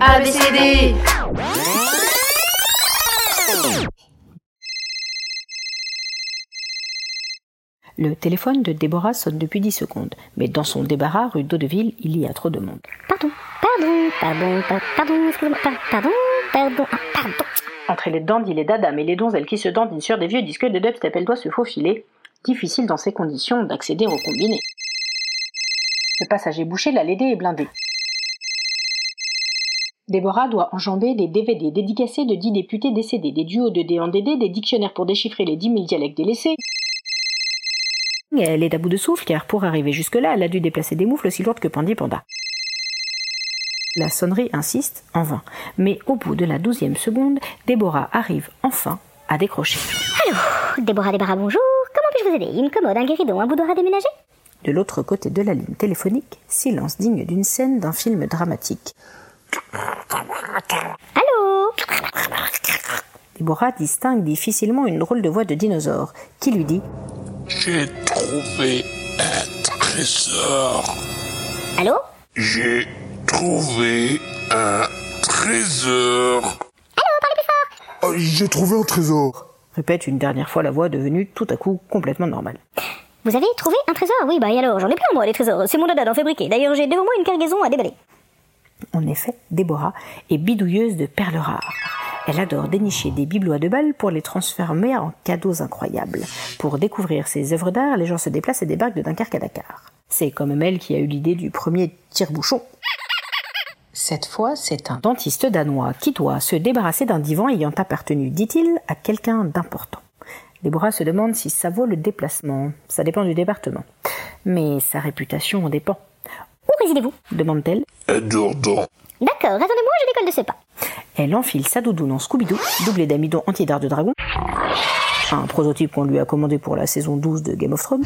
ABCD Le téléphone de Déborah sonne depuis 10 secondes, mais dans son débarras rue d'Audeville, il y a trop de monde. Pardon, pardon, pardon, pa- pardon, excusez-moi, pa- pardon, pardon, ah, pardon. Entre les dandys, les dadas et les donzelles qui se dandinent sur des vieux disques de dubstep, elle doit se faufiler. Difficile dans ces conditions d'accéder au combiné. Le passage est bouché, la LD est blindée. Déborah doit enjamber des DVD dédicacés de 10 députés décédés, des duos de D en DD, des dictionnaires pour déchiffrer les 10 000 dialectes délaissés. Elle est à bout de souffle car pour arriver jusque-là, elle a dû déplacer des moufles aussi lourdes que Pandy Panda. La sonnerie insiste en vain, mais au bout de la douzième seconde, Déborah arrive enfin à décrocher. Allô, Déborah Débarras, bonjour. Comment puis-je vous aider? Une commode, un guéridon, un bout d'or à déménager De l'autre côté de la ligne téléphonique, silence digne d'une scène d'un film dramatique. Allô? Déborah distingue difficilement une drôle de voix de dinosaure qui lui dit J'ai trouvé un trésor. Allô? J'ai trouvé un trésor. Oh, J'ai trouvé un trésor. répète une dernière fois la voix devenue tout à coup complètement normale. Vous avez trouvé un trésor? Oui, bah et alors, j'en ai plein moi, des trésors. C'est mon dada d'en fabriquer. D'ailleurs, j'ai devant moi une cargaison à déballer. En effet, Déborah est bidouilleuse de perles rares. Elle adore dénicher des bibelots à deux balles pour les transformer en cadeaux incroyables. Pour découvrir ses œuvres d'art, les gens se déplacent et débarquent de Dunkerque à Dakar. C'est quand même elle qui a eu l'idée du premier tire-bouchon. Cette fois, c'est un dentiste danois qui doit se débarrasser d'un divan ayant appartenu, dit-il, à quelqu'un d'important. Déborah se demande si ça vaut le déplacement. Ça dépend du département. Mais sa réputation en dépend. Où résidez-vous? Demande-t-elle. À Dourdan. D'accord, attendez-moi, je décolle de ce pas. Elle enfile sa doudoune en Scooby-Doo, doublée d'amidon anti-dard de dragon. Un prototype qu'on lui a commandé pour la saison 12 de Game of Thrones.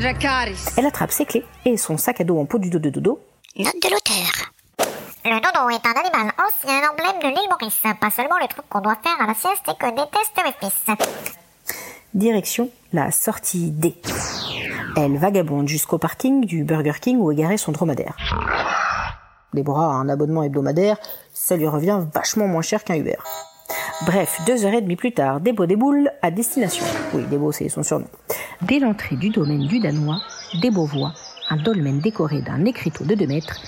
Elle attrape ses clés et son sac à dos en peau du dos de dodo. Note de l'auteur. Le dodo est un animal ancien, emblème de l'île Maurice. Pas seulement le truc qu'on doit faire à la sieste et que détestent mes fils. Direction la sortie D. Elle vagabonde jusqu'au parking du Burger King où est son dromadaire. Déborah a un abonnement hebdomadaire, ça lui revient vachement moins cher qu'un Uber. Bref, deux heures et demie plus tard, Débo déboule à destination. Oui, Débo, c'est son surnom. Dès l'entrée du domaine du Danois, Débo voit un dolmen décoré d'un écriteau de 2 mètres.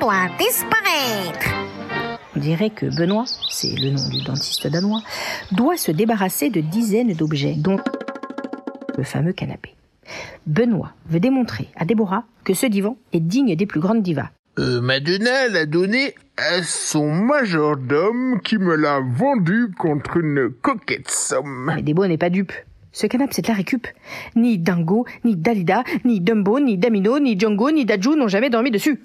Doit disparaître. On dirait que Benoît, c'est le nom du dentiste danois, doit se débarrasser de dizaines d'objets, dont le fameux canapé. Benoît veut démontrer à Déborah que ce divan est digne des plus grandes divas. Euh, Madonna l'a donné à son majordome qui me l'a vendu contre une coquette somme. Mais Débo n'est pas dupe. Ce canapé, c'est de la récup. Ni Dingo, ni Dalida, ni Dumbo, ni Damino, ni Django, ni Dajou n'ont jamais dormi dessus.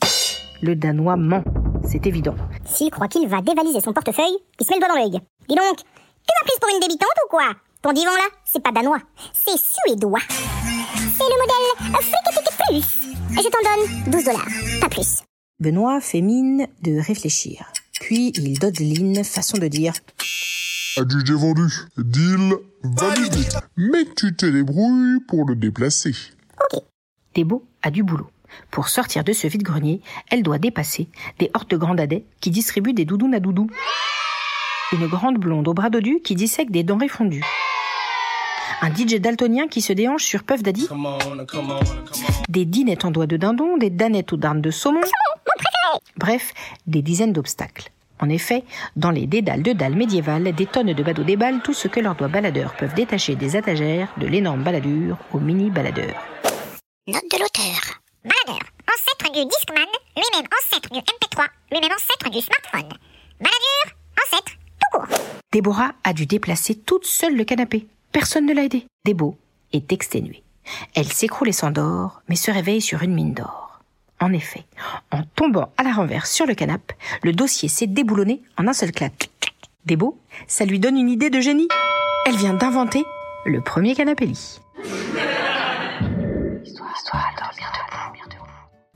Le Danois ment, c'est évident. S'il croit qu'il va dévaliser son portefeuille, il se met le doigt dans l'œil. Dis donc, tu m'as prise pour une débutante ou quoi? Ton divan là, c'est pas danois, c'est suédois. C'est le modèle Friketike Plus. Et je t'en donne 12 dollars, pas plus. Benoît fait mine de réfléchir. Puis il dodeline, façon de dire Adjugé vendu. Deal validé. Mais tu te débrouilles pour le déplacer. Débo a du boulot. Pour sortir de ce vide-grenier, elle doit dépasser des hordes de grandadets qui distribuent des doudounes à doudou. Une grande blonde au bras dodu qui dissèque des denrées fondues. Un DJ daltonien qui se déhanche sur Puff Daddy. Des dinettes en doigts de dindon, des danettes aux darnes de saumon. Bref, des dizaines d'obstacles. En effet, dans les dédales de dalles médiévales, des tonnes de badauds déballent tout ce que leurs doigts baladeurs peuvent détacher des étagères, de l'énorme baladure au mini baladeur. Note de l'auteur. Baladeur, ancêtre du Discman, lui-même ancêtre du MP3, lui-même ancêtre du smartphone. Baladure, ancêtre, tout court. Déborah a dû déplacer toute seule le canapé. Personne ne l'a aidée. Débo est exténuée. Elle s'écroule et s'endort, mais se réveille sur une mine d'or. En effet, en tombant à la renverse sur le canapé, le dossier s'est déboulonné en un seul clap. Débo, ça lui donne une idée de génie. Elle vient d'inventer le premier canapé lit.